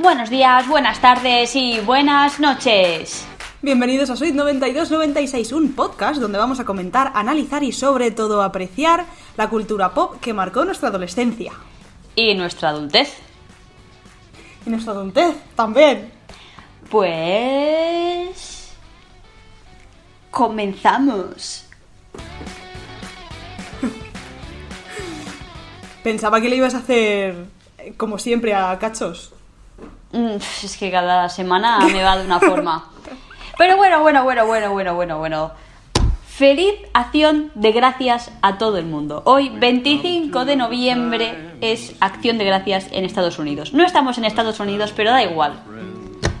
Buenos días, buenas tardes y buenas noches. Bienvenidos a Suite 9296, un podcast donde vamos a comentar, analizar y sobre todo apreciar la cultura pop que marcó nuestra adolescencia. Y nuestra adultez. Y nuestra adultez también. Pues... Comenzamos. Pensaba que le ibas a hacer, eh, como siempre, a cachos. Mm, Es que cada semana me va de una forma. Pero bueno, bueno, bueno, bueno, bueno, bueno, bueno. Feliz acción de gracias a todo el mundo. Hoy, 25 de noviembre, es acción de gracias en Estados Unidos. No estamos en Estados Unidos, pero da igual.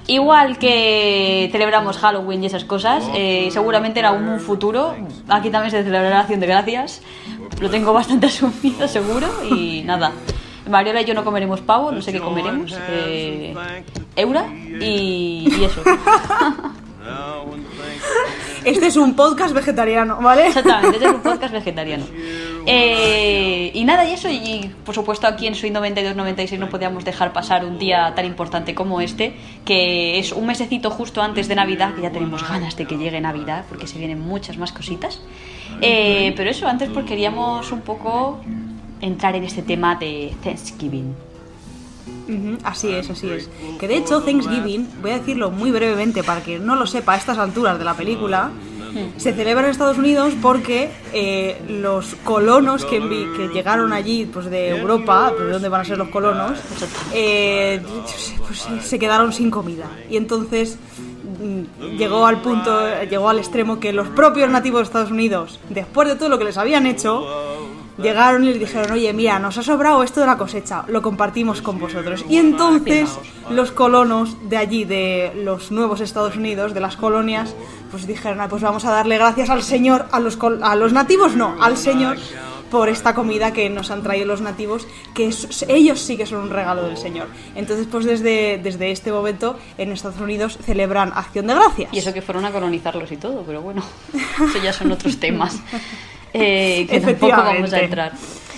Igual que celebramos Halloween y esas cosas, eh, seguramente en algún futuro aquí también se celebrará acción de gracias. Lo tengo bastante asumido, seguro. Y nada. Mariola y yo no comeremos pavo, no sé qué comeremos. Eh, eura y, y eso. Este es un podcast vegetariano, ¿vale? Exactamente, este es un podcast vegetariano. Eh, y nada, y eso, y por supuesto aquí en Soy 92-96 no podíamos dejar pasar un día tan importante como este, que es un mesecito justo antes de Navidad, que ya tenemos ganas de que llegue Navidad, porque se vienen muchas más cositas. Eh, pero eso, antes pues queríamos un poco entrar en este tema de Thanksgiving. Así es, así es. Que de hecho, Thanksgiving, voy a decirlo muy brevemente para que no lo sepa a estas alturas de la película, se celebra en Estados Unidos porque eh, los colonos que, llegaron allí pues de Europa, pues, ¿de dónde van a ser los colonos? Eh, pues, se quedaron sin comida. Y entonces mm, llegó al punto, llegó al extremo que los propios nativos de Estados Unidos, después de todo lo que les habían hecho, llegaron y les dijeron, oye, mira, nos ha sobrado esto de la cosecha, lo compartimos con vosotros. Y entonces los colonos de allí, de los nuevos Estados Unidos, de las colonias, pues dijeron, ah, pues vamos a darle gracias al Señor, a los, col- a los nativos no, al Señor por esta comida que nos han traído los nativos, que es- ellos sí que son un regalo del Señor. Entonces, pues desde, desde este momento en Estados Unidos celebran Acción de Gracias. Y eso que fueron a colonizarlos y todo, pero bueno, eso ya son otros temas eh, que tampoco vamos a entrar.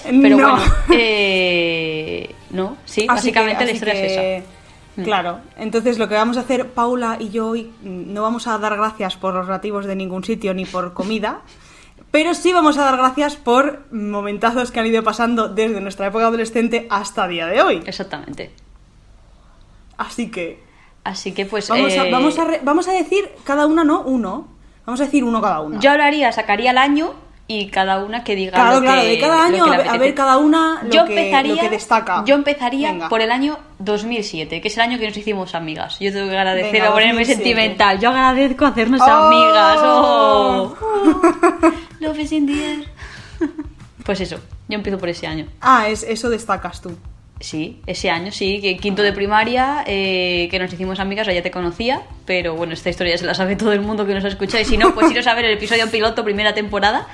Pero No. bueno, eh, no, sí, Así básicamente que- la historia es esa. Mm. Claro, entonces lo que vamos a hacer, Paula y yo hoy, mm, no vamos a dar gracias por los nativos de ningún sitio ni por comida, pero sí vamos a dar gracias por momentazos que han ido pasando desde nuestra época adolescente hasta día de hoy. Exactamente. Así que Así que pues vamos, a, eh, vamos, a, re- vamos a decir cada una, no uno, vamos a decir uno cada una. yo hablaría, sacaría el año y cada una que diga Claro, lo claro, que, de cada lo año que a ver- cada una lo yo que- empezaría, lo que destaca. Yo empezaría Venga. por el año 2007, que es el año que nos hicimos amigas. Yo tengo que agradecer Venga, a ponerme 2007. sentimental. Yo agradezco hacernos Oh. amigas. Oh. Love is in the air. Pues eso, yo empiezo por ese año. Ah, es, eso destacas tú. Sí, ese año sí, que quinto de primaria, eh, que nos hicimos amigas, o ya te conocía, pero bueno, esta historia ya se la sabe todo el mundo que nos escucha, y si no, pues iros a ver el episodio piloto, primera temporada.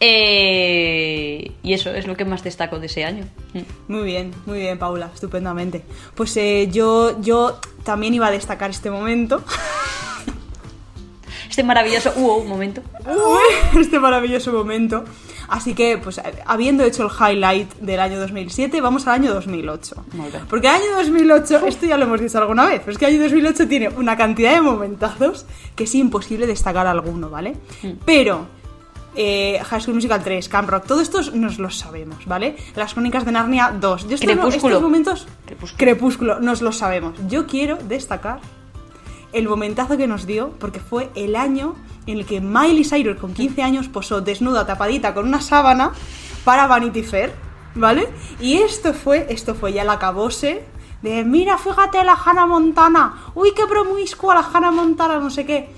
Eh, y eso es lo que más destaco de ese año. Mm. Muy bien, muy bien, Paula, estupendamente. Pues eh, yo, yo también iba a destacar este momento, Este maravilloso... Uh, momento. este maravilloso momento. Así que, pues, habiendo hecho el highlight del año 2007, vamos al año 2008. Muy bien. Porque el año 2008, esto ya lo hemos dicho alguna vez, pero es que el año 2008 tiene una cantidad de momentazos que es imposible destacar alguno, ¿vale? Mm. Pero eh, High School Musical 3, Camp Rock, todo esto nos lo sabemos, ¿vale? Las Crónicas de Narnia 2. Yo estos, Crepúsculo. estos momentos... Crepúsculo. Crepúsculo, nos lo sabemos. Yo quiero destacar el momentazo que nos dio, porque fue el año en el que Miley Cyrus, con 15 años, posó desnuda, tapadita, con una sábana para Vanity Fair, ¿vale? Y esto fue, esto fue ya la acabose de, mira, fíjate la Hannah Montana, uy, qué promiscua la Hannah Montana, no sé qué.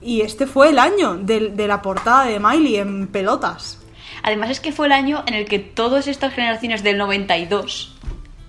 Y este fue el año de, de la portada de Miley en pelotas. Además es que fue el año en el que todas estas generaciones del 92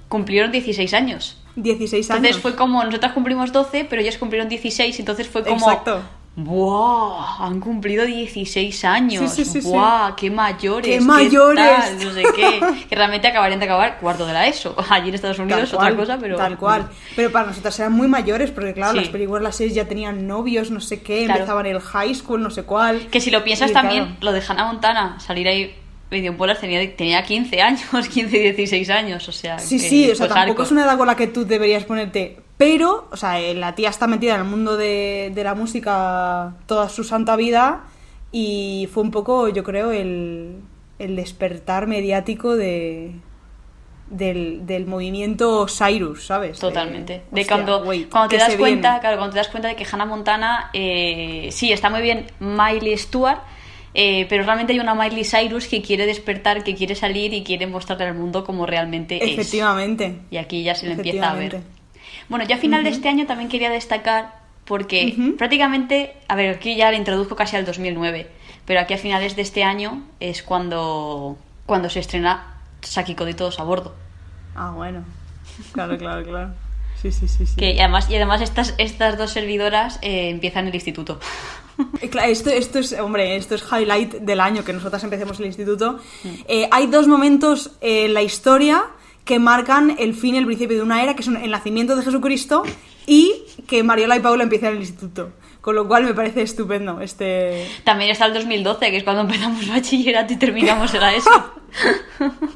cumplieron 16 años. 16 años. Entonces fue como, nosotras cumplimos 12, pero ellas cumplieron 16, entonces fue como... Exacto. ¡Buah! Han cumplido 16 años. Sí, sí, sí. ¡Buah! ¡Qué mayores! ¡Qué mayores! tal? No sé qué. Que realmente acabarían de acabar cuarto de la ESO. Allí en Estados Unidos otra cosa, pero... Tal cual. Pero para nosotras eran muy mayores, porque claro, las películas, las series ya tenían novios, no sé qué, Claro. empezaban el high school, no sé cuál. Que si lo piensas Y, también, claro, lo de Hannah Montana, salir ahí medio bolas tenía, tenía 15 años, 15 y 16 años, o sea... Sí, que sí, o sea, fue tampoco es una edad con la que tú deberías ponerte Pero, o sea, eh, la tía está metida en el mundo de, de la música toda su santa vida y fue un poco, yo creo, el, el despertar mediático de, del, del movimiento Cyrus, ¿sabes? Totalmente. De hostia, cuando, wait, cuando te ¿qué das cuenta, viene? claro, cuando te das cuenta de que Hannah Montana, eh, sí, está muy bien Miley Stewart, eh, pero realmente hay una Miley Cyrus que quiere despertar, que quiere salir y quiere mostrarle al mundo como realmente es. Efectivamente. Y aquí ya se le empieza a ver. Bueno, yo a final de este año también quería destacar, porque Ujú. prácticamente, a ver, aquí ya le introduzco casi al 2009, pero aquí a finales de este año es cuando, cuando se estrena Saki Cody todos a bordo. Ah, bueno. Claro, claro, claro. Sí, sí, sí. sí. Que y además, y además estas, estas dos servidoras eh, empiezan el instituto. Eh, claro, Esto, esto es, hombre, esto es highlight del año que nosotras empecemos el instituto. Mm. Eh, hay dos momentos en la historia que marcan el fin y el principio de una era, que son el nacimiento de Jesucristo y que Mariola y Paula empiezan el instituto. Con lo cual me parece estupendo este... También está el 2012, que es cuando empezamos bachillerato y terminamos era eso.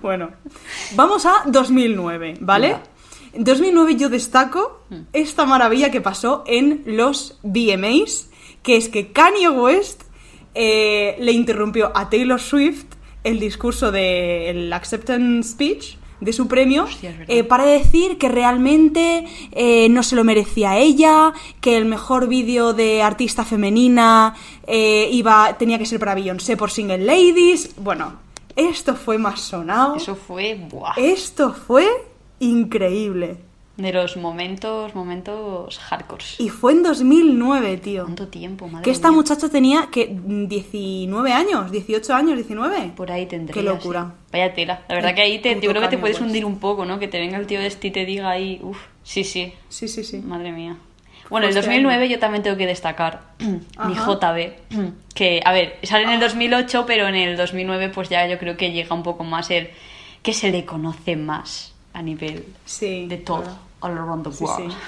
Bueno, vamos a 2009, ¿vale? En 2009 yo destaco Mm. esta maravilla que pasó en los VMAs, que es que Kanye West eh, le interrumpió a Taylor Swift el discurso del acceptance speech de su premio Hostia, eh, para decir que realmente eh, no se lo merecía ella, que el mejor vídeo de artista femenina eh, iba tenía que ser para Beyoncé por Single Ladies. Bueno, esto fue más sonado. Eso fue, buah, Esto fue increíble. De los momentos, momentos hardcore. Y fue en 2009, tío. ¿Cuánto tiempo, madre Que esta mía? muchacha tenía que 19 años, 18 años, 19. Por ahí tendría. Qué locura. sí. Vaya tela. La verdad que ahí te, yo creo que te puedes West. hundir un poco, ¿no? Que te venga el tío de este y te diga ahí, uff, sí, sí, Sí, sí, sí. madre mía. Bueno, el este 2009 yo también tengo que destacar mi. JB, que, a ver, sale en el 2008, pero en el 2009 pues ya yo creo que llega un poco más el que se le conoce más a nivel Sí. de todo, claro. All around the Sí, world. sí.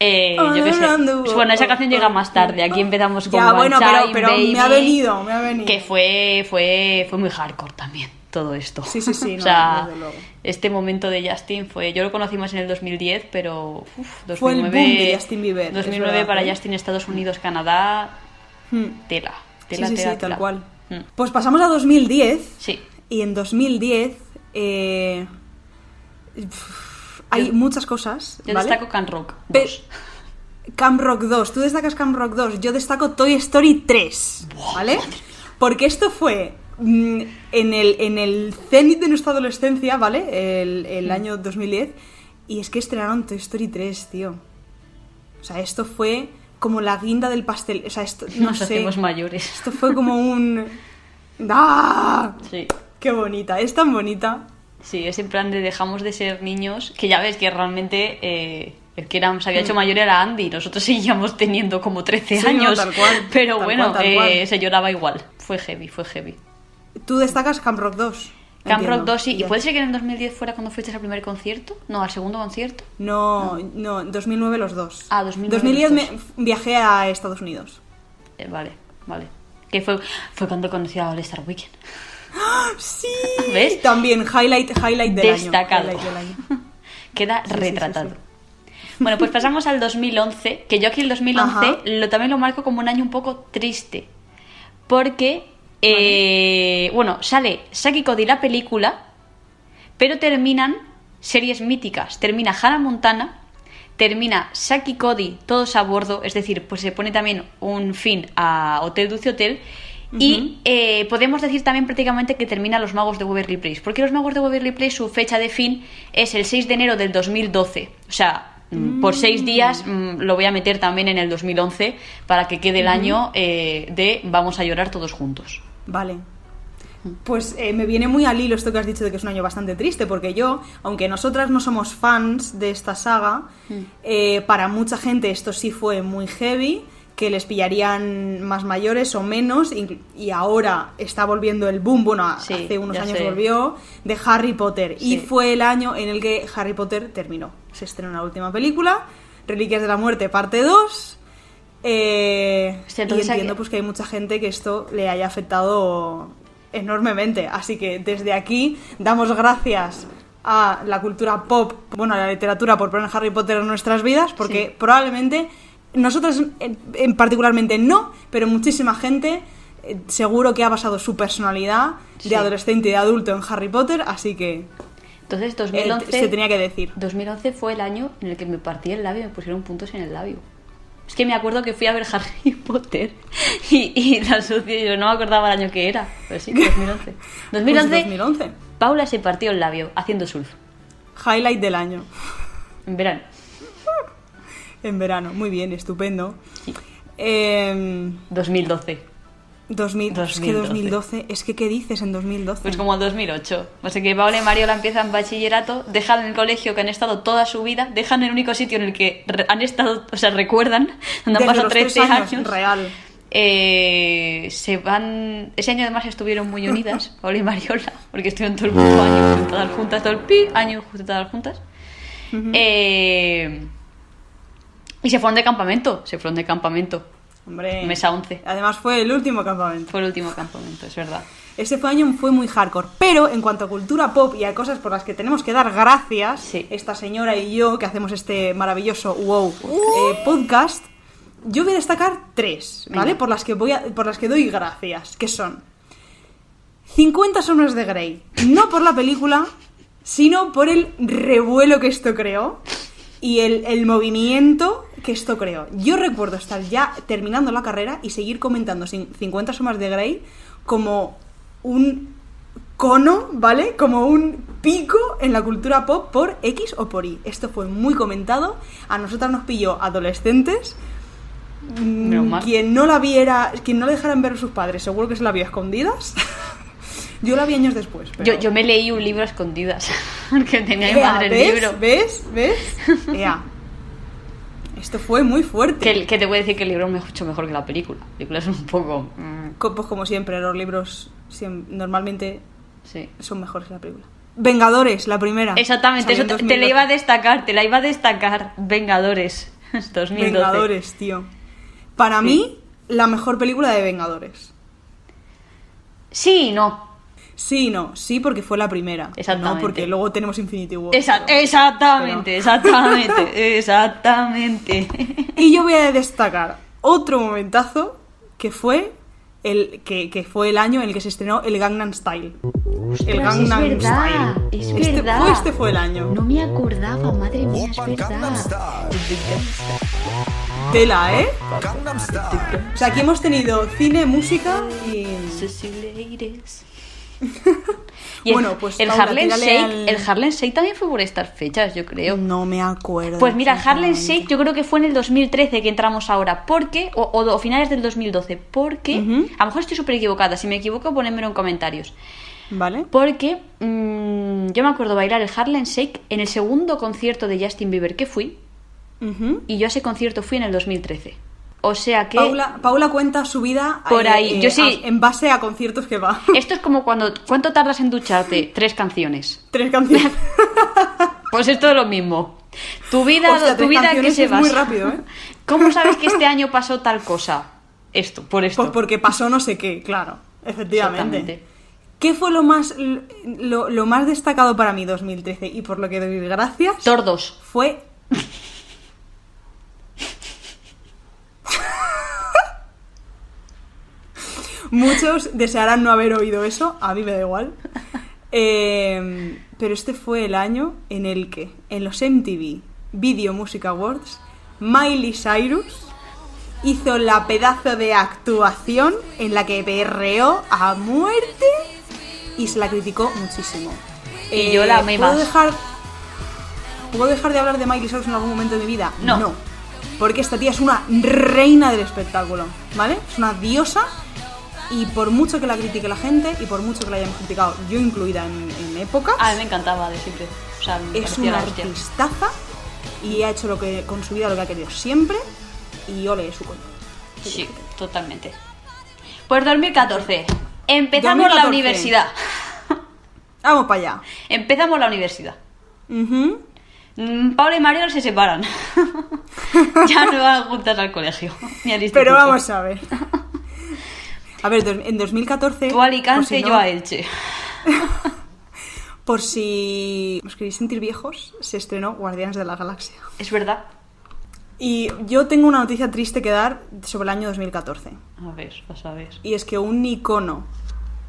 Eh, All yo qué sé. around the world. Bueno, esa canción llega más tarde. Aquí empezamos con Ya, One bueno, pero, me ha venido, me ha venido. Que fue, fue, fue muy hardcore también, todo esto. Sí, sí, sí, o sea, desde luego. este momento de Justin fue. Yo lo conocí más en el 2010, pero. Uf, 2009, Fue el boom de Justin Bieber, es 2009 verdad, para ¿eh? Justin, Estados Unidos, Canadá. Hmm. Tela. Sí, Tela, sí, tela, sí, tal tela. cual. Mm. Pues pasamos a 2010. Sí. Y en 2010 eh, hay Yo- muchas cosas. Yo ¿vale? destaco Can Rock. Pe- dos. Camp Rock 2, tú destacas Camp Rock 2, yo destaco Toy Story 3, ¿vale? Porque esto fue mm, en el, en el cenit de nuestra adolescencia, ¿vale? El, el año 2010, y es que estrenaron Toy Story 3, tío. O sea, esto fue como la guinda del pastel, o sea, esto, no Nos sé. hacemos mayores. Esto fue como un... ¡Ah! Sí. ¡Qué bonita! Es tan bonita. Sí, es en plan de dejamos de ser niños, que ya ves que realmente eh, el que era, se había hecho mayor era Andy, nosotros seguíamos teniendo como 13 Sí, no, años, tal cual, pero tal bueno, cual, eh, se lloraba igual, fue heavy, fue heavy. Tú destacas Camp Rock 2. Camp entiendo. Rock 2 sí, ¿y puede ser que en el 2010 fuera cuando fuiste al primer concierto? No, al segundo concierto. No, no, en 2009 los dos. Ah, 2009 2010 los me viajé a Estados Unidos. Eh, vale, vale. Que fue, fue cuando conocí a All Star Weekend. Sí. ¿Ves? También highlight, highlight del Destacado. año. año. Queda Sí, sí, sí, retratado. sí. Bueno, pues pasamos al 2011, que yo aquí el 2011 Ajá. lo, también lo marco como un año un poco triste. Porque, eh, bueno, sale Saki Cody la película, pero terminan series míticas. Termina Hannah Montana, termina Saki Cody, todos a bordo, es decir, pues se pone también un fin a Hotel Dulce Hotel. Y eh, podemos decir también prácticamente que termina Los Magos de Waverly Place. Porque Los Magos de Waverly Place, su fecha de fin es el 6 de enero del 2012. O sea, mm, por seis días mm, lo voy a meter también en el 2011 para que quede el año eh, de Vamos a llorar todos juntos. Vale. Pues eh, me viene muy al hilo esto que has dicho de que es un año bastante triste, porque yo, aunque nosotras no somos fans de esta saga, Mm. eh, para mucha gente esto sí fue muy heavy, que les pillarían más mayores o menos, y ahora está volviendo el boom, bueno, Sí, hace unos años sé. volvió, de Harry Potter. Y fue el año en el que Harry Potter terminó. Se estrenó la última película, Reliquias de la Muerte, parte 2. Eh, y entiendo aquí- pues que hay mucha gente que esto le haya afectado enormemente. Así que desde aquí damos gracias a la cultura pop, bueno, a la literatura por poner Harry Potter en nuestras vidas, porque Sí. probablemente nosotros en, en particularmente no, pero muchísima gente eh, seguro que ha basado su personalidad de Sí. adolescente y de adulto en Harry Potter, así que Entonces, eh, 2011, se tenía que decir. 2011 fue el año en el que me partí el labio y me pusieron puntos en el labio. Es que me acuerdo que fui a ver Harry Potter y, y la asocié, yo no me acordaba el año que era, pero sí, 2011. 2011, Pues 2011. Paula se partió el labio haciendo surf Highlight del año. en verano. En verano. Muy bien, estupendo. Em, 2012. 2000, Es que 2012. 2012. Es que, ¿qué dices en 2012? Pues como el 2008. O sea que Paula y Mariola empiezan bachillerato, dejan el colegio que han estado toda su vida, dejan el único sitio en el que han estado, o sea, recuerdan, donde han pasado los tres 13 años, años. real. Eh, se van. Ese año además estuvieron muy unidas, Paula y Mariola, porque estuvieron todo el puto año juntadas juntas, todo el pi año juntadas juntas. Eh, y se fueron de campamento, se fueron de campamento. Hombre. Mesa 11. Además fue el último campamento. Fue el último campamento, es verdad. Ese fue año fue muy hardcore. Pero en cuanto a cultura pop y a cosas por las que tenemos que dar gracias, Sí. esta señora y yo que hacemos este maravilloso wow eh, podcast, yo voy a destacar tres, ¿vale? Venga. Por las que voy a- por las que doy gracias, que son 50 sombras de Grey, no por la película, sino por el revuelo que esto creó y el, el movimiento que esto creó. Yo recuerdo estar ya terminando la carrera y seguir comentando cin- 50 sombras de Grey como un cono, ¿vale? Como un pico en la cultura pop por X o por Y. Esto fue muy comentado. A nosotras nos pilló adolescentes. Quien no la viera, quien no la dejaran ver a sus padres, seguro que se la vio a escondidas. Yo la vi años después. Pero... Yo, yo me leí un libro a escondidas, porque tenía mi Ea, madre el ¿ves? libro. ¿Ves? ¿Ves? Ea. Esto fue muy fuerte. Que, que te voy a decir que el libro es mucho mejor que la película. La película es un poco. mm, Pues como siempre, los libros normalmente sí. son mejores que la película. Vengadores, la primera. Exactamente, eso te, te la iba a 2012. destacar, te la iba a destacar. Vengadores, 2012. Vengadores, tío. Para Sí. mí, la mejor película de Vengadores. Sí y no. Sí, no, sí, porque fue la primera. Exactamente. No, porque luego tenemos Infinity War. Esa- pero- exactamente, pero- exactamente, exactamente. Y yo voy a destacar otro momentazo que fue el que, que fue el año en el que se estrenó el Gangnam Style. el Gangnam es verdad, Style. es este, verdad. Fue, este fue el año. No me acordaba, madre mía, es verdad. Tela, ¿eh? Gangnam Style. O sea, aquí hemos tenido cine, música y... Y el- Bueno, pues, el Paula, Harlem Shake, al- el Harlem Shake también fue por estas fechas, yo creo. No me acuerdo. Pues mira, Harlem. Shake yo creo que fue en el 2013 que entramos ahora, porque, o, o, o finales del 2012, porque, a lo mejor estoy súper equivocada, si me equivoco ponedmelo en comentarios, ¿Vale? porque mm, yo me acuerdo bailar el Harlem Shake en el segundo concierto de Justin Bieber que fui, y yo a ese concierto fui en el 2013. O sea que... Paula, Paula cuenta su vida eh, Por ahí, yo sí- a- en base a conciertos que va. Esto es como cuando... ¿Cuánto tardas en ducharte? Tres canciones. Tres canciones. Pues esto es lo mismo. Tu vida, Hostia, tu tres vida que se basa. muy rápido, ¿eh? ¿Cómo sabes que este año pasó tal cosa? Esto, por esto. Pues porque pasó no sé qué, claro. Efectivamente. ¿Qué fue lo más, lo, lo más destacado para mí 2013 y por lo que doy gracias? Tordos. fue Muchos desearán no haber oído eso, a mí me da igual. Eh, pero este fue el año en el que en los MTV Video Music Awards Miley Cyrus hizo la pedazo de actuación en la que berreó a muerte y se la criticó muchísimo. Eh, Y yo la amé ¿puedo más. Dejar, ¿Puedo dejar de hablar de Miley Cyrus en algún momento de mi vida? No. Porque esta tía es una reina del espectáculo, ¿vale? Es una diosa y por mucho que la critique la gente y por mucho que la hayamos criticado, yo incluida en, en épocas, A mí me encantaba de siempre. O sea, me es una artistaza y ha hecho lo que con su vida lo que ha querido siempre y ole su coño. Sí, totalmente. Pues 2014. Empezamos la 2014. universidad. Vamos para allá. Empezamos la universidad. Mm, Paula y Mario se separan. ya no van juntas al colegio. ni al instituto. Pero vamos a ver. A ver, en 2014... Tú a Alicante si no- yo a Elche. Por si os queréis sentir viejos, se estrenó Guardianes de la Galaxia. Es verdad. Y yo tengo una noticia triste que dar sobre el año 2014. A ver, vas a ver. Y es que un icono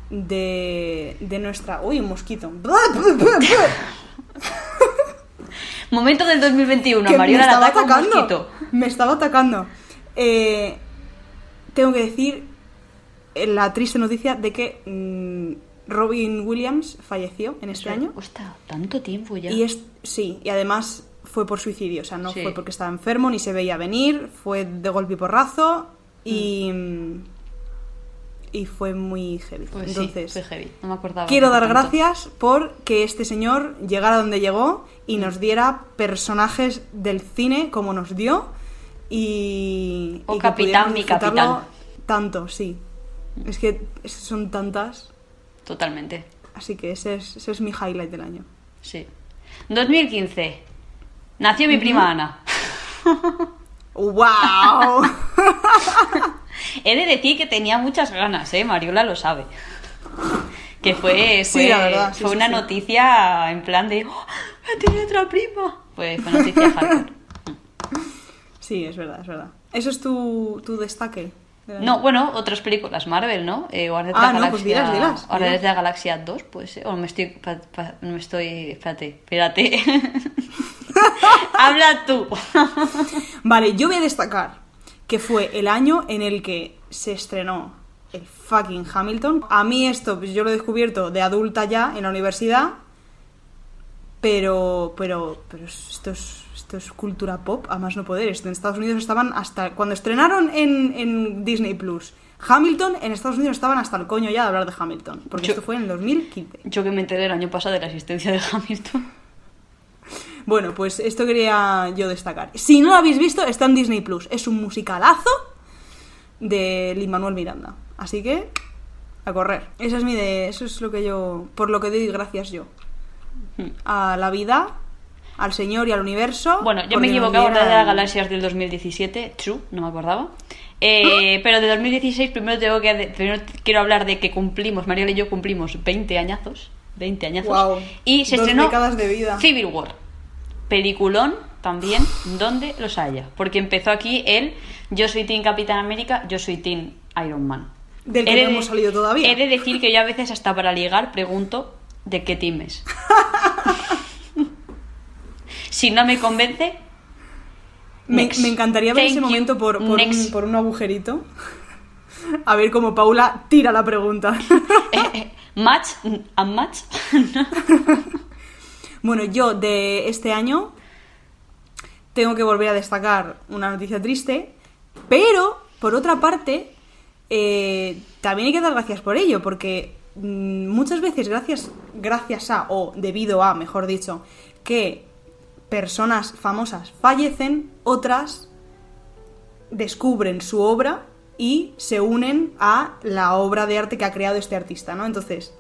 de, de nuestra... Uy, un mosquito. Momento del 2021, que Mariola me estaba ataca un atacando. mosquito. Me estaba atacando. Eh, tengo que decir la triste noticia de que mm, Robin Williams falleció en este año. Hostia, tanto tiempo ya. Y es, sí, y además fue por suicidio, o sea, no Sí. fue porque estaba enfermo ni se veía venir, fue de golpe y porrazo y, y fue muy heavy. Pues Entonces, sí, fue heavy. No me acordaba. quiero dar tanto. gracias por que este señor llegara donde llegó y nos diera personajes del cine como nos dio y, y que capitán, mi capitán. Tanto, sí. Es que son tantas, Totalmente. así que ese es, ese es mi highlight del año. Sí. 2015. Nació mi prima Ana. ¡Wow! He de decir que tenía muchas ganas, ¿eh? Mariola lo sabe. Que fue, Sí, fue, la verdad, sí, fue sí, una noticia en plan de ¡Oh, tiene otra prima! Pues fue noticia hardcore. Sí, es verdad, es verdad. ¿Eso es tu, tu destaque? No, bueno, otras películas Marvel, ¿no? Eh, Guardianes Ah, de la no, Galaxia. pues dilas, Guardianes dilas. de la Galaxia 2, pues. eh, O me estoy. pa- pa- me estoy. Espérate, espérate. Habla tú. Vale, yo voy a destacar que fue el año en el que se estrenó el fucking Hamilton. A mí esto, pues yo lo he descubierto de adulta ya en la universidad, pero, pero, pero esto es, esto es cultura pop, a más no poder. Esto en Estados Unidos estaban hasta, cuando estrenaron en, en Disney Plus Hamilton, en Estados Unidos estaban hasta el coño ya de hablar de Hamilton, porque Yo- esto fue en el 2015. Yo que me enteré el año pasado de la existencia de Hamilton. Bueno, pues esto quería yo destacar. Si no lo habéis visto, está en Disney Plus. Es un musicalazo de Lin Manuel Miranda. Así que a correr. Esa es mi de, eso es lo que yo, por lo que doy gracias yo a la vida, al Señor y al universo. Bueno, yo me nos equivocaba de las galaxias del 2017, true, no me acordaba. Eh, pero de 2016 primero tengo que primero quiero hablar de que cumplimos, Mariela y yo cumplimos 20 añazos, 20 añazos. Guau, y se dos estrenó de vida. Civil War. Peliculón también donde los haya, porque empezó aquí el yo soy Team Capitán América, yo soy Team Iron Man. Del que He no de- hemos salido todavía. He de decir que yo a veces hasta para ligar pregunto de qué team es. si no me convence, Me, encantaría ver Thank ese you. momento por, por, un, Next. por un agujerito. A ver cómo Paula tira la pregunta. Eh, eh, match, unmatch. Bueno, yo de este año tengo que volver a destacar una noticia triste, pero por otra parte, eh, también hay que dar gracias por ello, porque muchas veces gracias, gracias a, o debido a, mejor dicho, que personas famosas fallecen, otras descubren su obra y se unen a la obra de arte que ha creado este artista, ¿no? Entonces,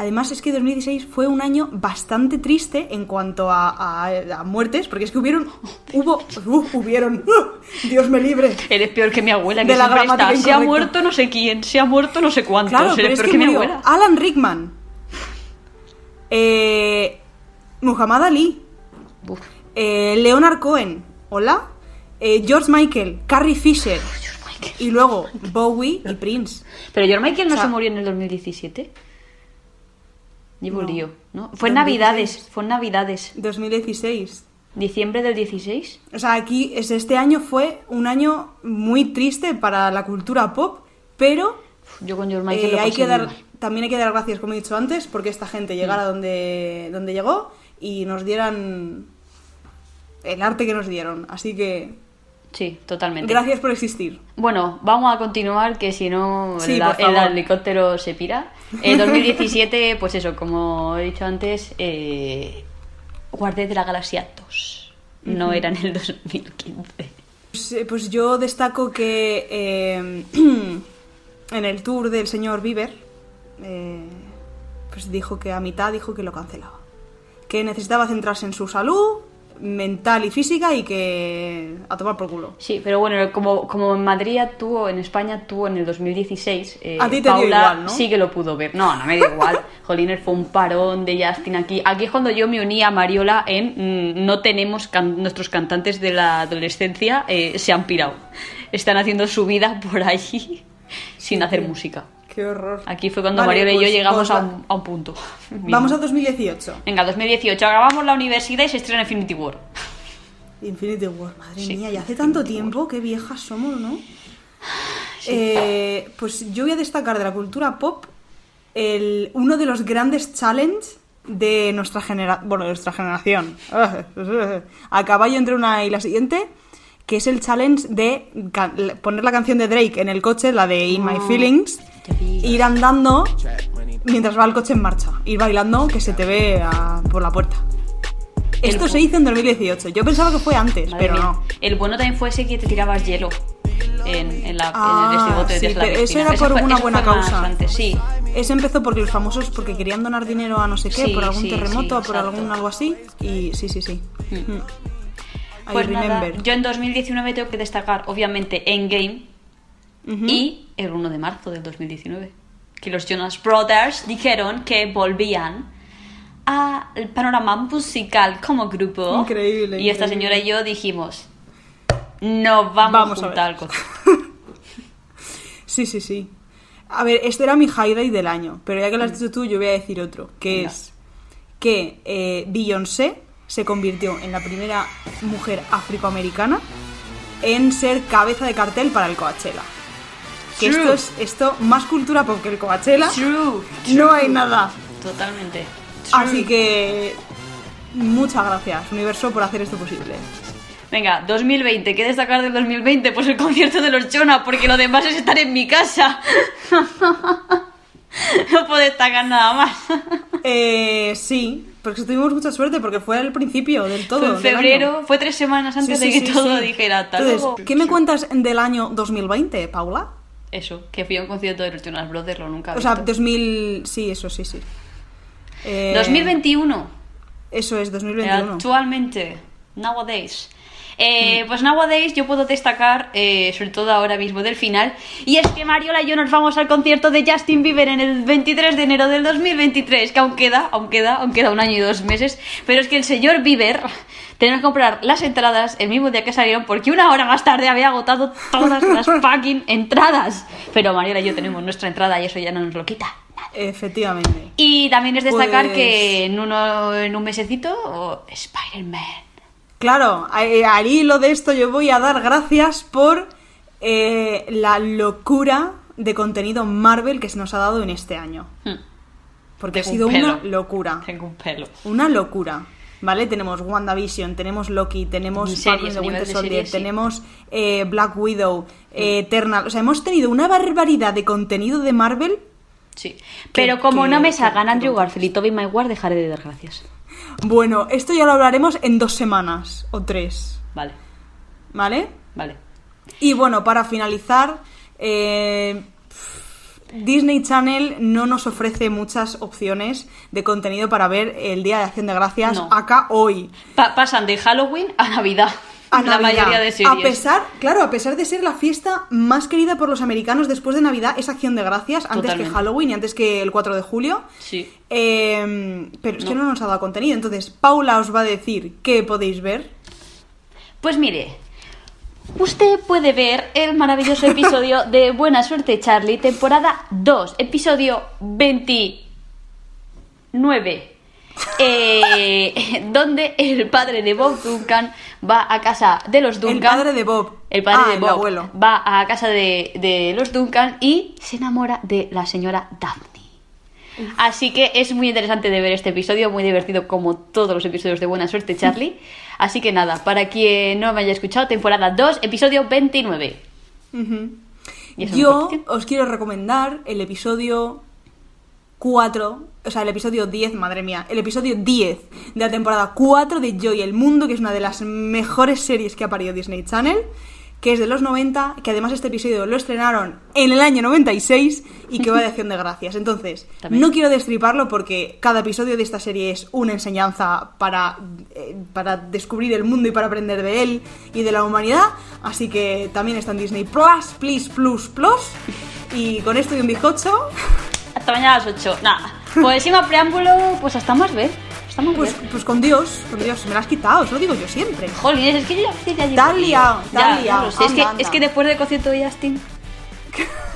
Además es que 2016 fue un año bastante triste en cuanto a, a- a muertes, porque es que hubieron, hubo, uh, hubieron, uh, Dios me libre. Eres peor que mi abuela, que De la está. gramática Se ha muerto no sé quién, se ha muerto no sé cuántos. Claro, pero Eres es peor que que, mi abuela. Alan Rickman, eh, Muhammad Ali, Uf, eh, Leonard Cohen, hola, eh, George Michael, Carrie Fisher, Dios, Michael. y luego Bowie y Prince. Pero George Michael no O sea- se murió en el 2017. Llevo No. lío, ¿no? Fue en 2016. Navidades, fue en Navidades. 2016. Diciembre del 16. O sea, aquí es- este año fue un año muy triste para la cultura pop, pero Yo con George Michael eh, lo hay que dar, mal. también hay que dar gracias, como he dicho antes, porque esta gente llegara Mm. donde, donde llegó y nos dieran el arte que nos dieron. Así que Sí, totalmente. gracias por existir. Bueno, vamos a continuar, que si no Sí, el helicóptero se pira. En 2017, pues eso, como he dicho antes, eh, Guardianes de la Galaxia 2. No era en el 2015. Pues, eh, pues yo destaco que eh, en el tour del señor Bieber, eh, pues dijo que a mitad dijo que lo cancelaba. Que necesitaba centrarse en su salud, mental y física y que a tomar por culo. Sí, pero bueno, como, como en Madrid tuvo, en España tuvo en el 2016, eh, A ti te dio Paula igual, ¿no? sí que lo pudo ver. No, no me dio igual. Jolines, fue un parón de Justin aquí. Aquí es cuando yo me uní a Mariola en mm, no tenemos can- nuestros cantantes de la adolescencia eh, se han pirado. Están haciendo su vida por ahí sin hacer música. Qué horror. Aquí fue cuando Vale, Mariola y yo pues llegamos a un, a un punto. Vamos a 2018. Venga, 2018, acabamos la universidad y se estrena Infinity War. Infinity War, madre Sí. mía, ya hace tanto tiempo, qué viejas somos, ¿no? Eh, pues yo voy a destacar de la cultura pop el, uno de los grandes challenges de nuestra generación, bueno, de nuestra generación, a caballo entre una y la siguiente, que es el challenge de poner la canción de Drake en el coche, la de In My Feelings, ir andando mientras va el coche en marcha, ir bailando que se te ve a- por la puerta. Esto se hizo en 2018. Yo pensaba que fue antes, Madre pero mía. no. El bueno también fue ese que te tirabas hielo en, en la, en Ah, el bote de sí, Tesla pero eso era por fue- una eso buena causa. antes, sí. Ese empezó porque los famosos porque querían donar dinero a no sé qué, Sí, por algún terremoto, por algún algo así. Y sí, sí, sí. Mm. Mm. Pues nada, yo en 2019 tengo que destacar, obviamente, Endgame Y el 1 de marzo del 2019. Que los Jonas Brothers dijeron que volvían al panorama musical como grupo. Increíble, Y esta increíble. señora y yo dijimos, nos vamos, Vamos a juntar. Sí, sí, sí. A ver, este era mi highlight del año, pero ya que lo has dicho tú, yo voy a decir otro, que Mm. Es que eh, Beyoncé se convirtió en la primera mujer afroamericana en ser cabeza de cartel para el Coachella. Que True. esto es esto más cultura pop que el Coachella. True, No hay nada. Totalmente. Así que muchas gracias, universo, por hacer esto posible. Venga, 2020, ¿qué destacar del 2020? Pues el concierto de los Jonah, porque lo demás es estar en mi casa. no puedo destacar nada más. Eh, sí, porque tuvimos mucha suerte porque fue al principio del todo. fue en febrero, fue tres semanas antes Sí, de que sí, todo sí. dijera hasta Entonces. ¿qué me cuentas del año 2020, Paula? Eso, que fui a un concierto de los Jonas Brothers, lo nunca he O sea, visto. 2000... Sí, eso sí, sí. Eh, 2021, Eso es, 2021. actualmente, nowadays. Mm. Eh, Pues nowadays yo puedo destacar, eh, sobre todo ahora mismo del final, y es que Mariola y yo nos vamos al concierto de Justin Bieber en el 23 de enero del 2023, que aún queda, aún queda, aún queda un año y dos meses, pero es que el señor Bieber tenemos que comprar las entradas el mismo día que salieron porque una hora más tarde había agotado todas las fucking entradas. Pero Mariola y yo tenemos nuestra entrada y eso ya no nos lo quita. Efectivamente. Y también es destacar Pues- que en, uno, en un mesecito, oh, Spider-Man. Claro, eh, al hilo de esto yo voy a dar gracias por eh, la locura de contenido Marvel que se nos ha dado en este año. Hmm. Porque ha sido un una locura. Tengo un pelo. Una locura. ¿Vale? Tenemos WandaVision, tenemos Loki, tenemos series, de Winter Soldier, series, sí. tenemos eh, Black Widow, eh, Eternal. O sea, hemos tenido una barbaridad de contenido de Marvel. Sí. Pero como que- no me salgan que Andrew. Garfield y Tobey Maguire, dejaré de dar gracias. Bueno, esto ya lo hablaremos en dos semanas o tres. Vale, ¿Vale? vale. Y bueno, para finalizar, eh, Disney Channel no nos ofrece muchas opciones de contenido para ver el Día de Acción de Gracias No. acá hoy. Pa- pasan de Halloween a Navidad. A la Navidad. mayoría de series. A pesar, claro, a pesar de ser la fiesta más querida por los americanos después de Navidad, es Acción de Gracias, antes Totalmente. que Halloween y antes que el 4 de julio. Sí. Eh, pero es que No. no nos ha dado contenido. Entonces, Paula os va a decir qué podéis ver. Pues mire, usted puede ver el maravilloso episodio de Buena Suerte Charlie, temporada 2, episodio 29. eh, donde el padre de Bob Duncan va a casa de los Duncan. El padre de Bob. El padre Ah, de el Bob abuelo. va a casa de, de los Duncan y se enamora de la señora Daphne. Así que es muy interesante de ver este episodio, muy divertido como todos los episodios de Buena Suerte Charlie. Así que nada, para quien no me haya escuchado, temporada 2, episodio 29. Ujú. Y esa es mi Yo os quiero recomendar el episodio 4, o sea, el episodio 10, madre mía, el episodio 10 de la temporada 4 de Joy el Mundo, que es una de las mejores series que ha parido Disney Channel, que es de los 90, que además este episodio lo estrenaron en el año 96 y que va de acción de gracias. Entonces, También. no quiero destriparlo porque cada episodio de esta serie es una enseñanza para, eh, para descubrir el mundo y para aprender de él y de la humanidad. Así que también está en Disney Plus, please, plus, plus. Y con esto y un bizcocho, Hasta mañana a las 8. Nada. Pues sin más preámbulo, pues hasta más ver. Hasta más pues, pues con Dios, con Dios, me lo has quitado, eso lo digo yo siempre. Jolines, es que yo ya estoy Ya, lo sé. Es, que, es que después del concierto de Justin.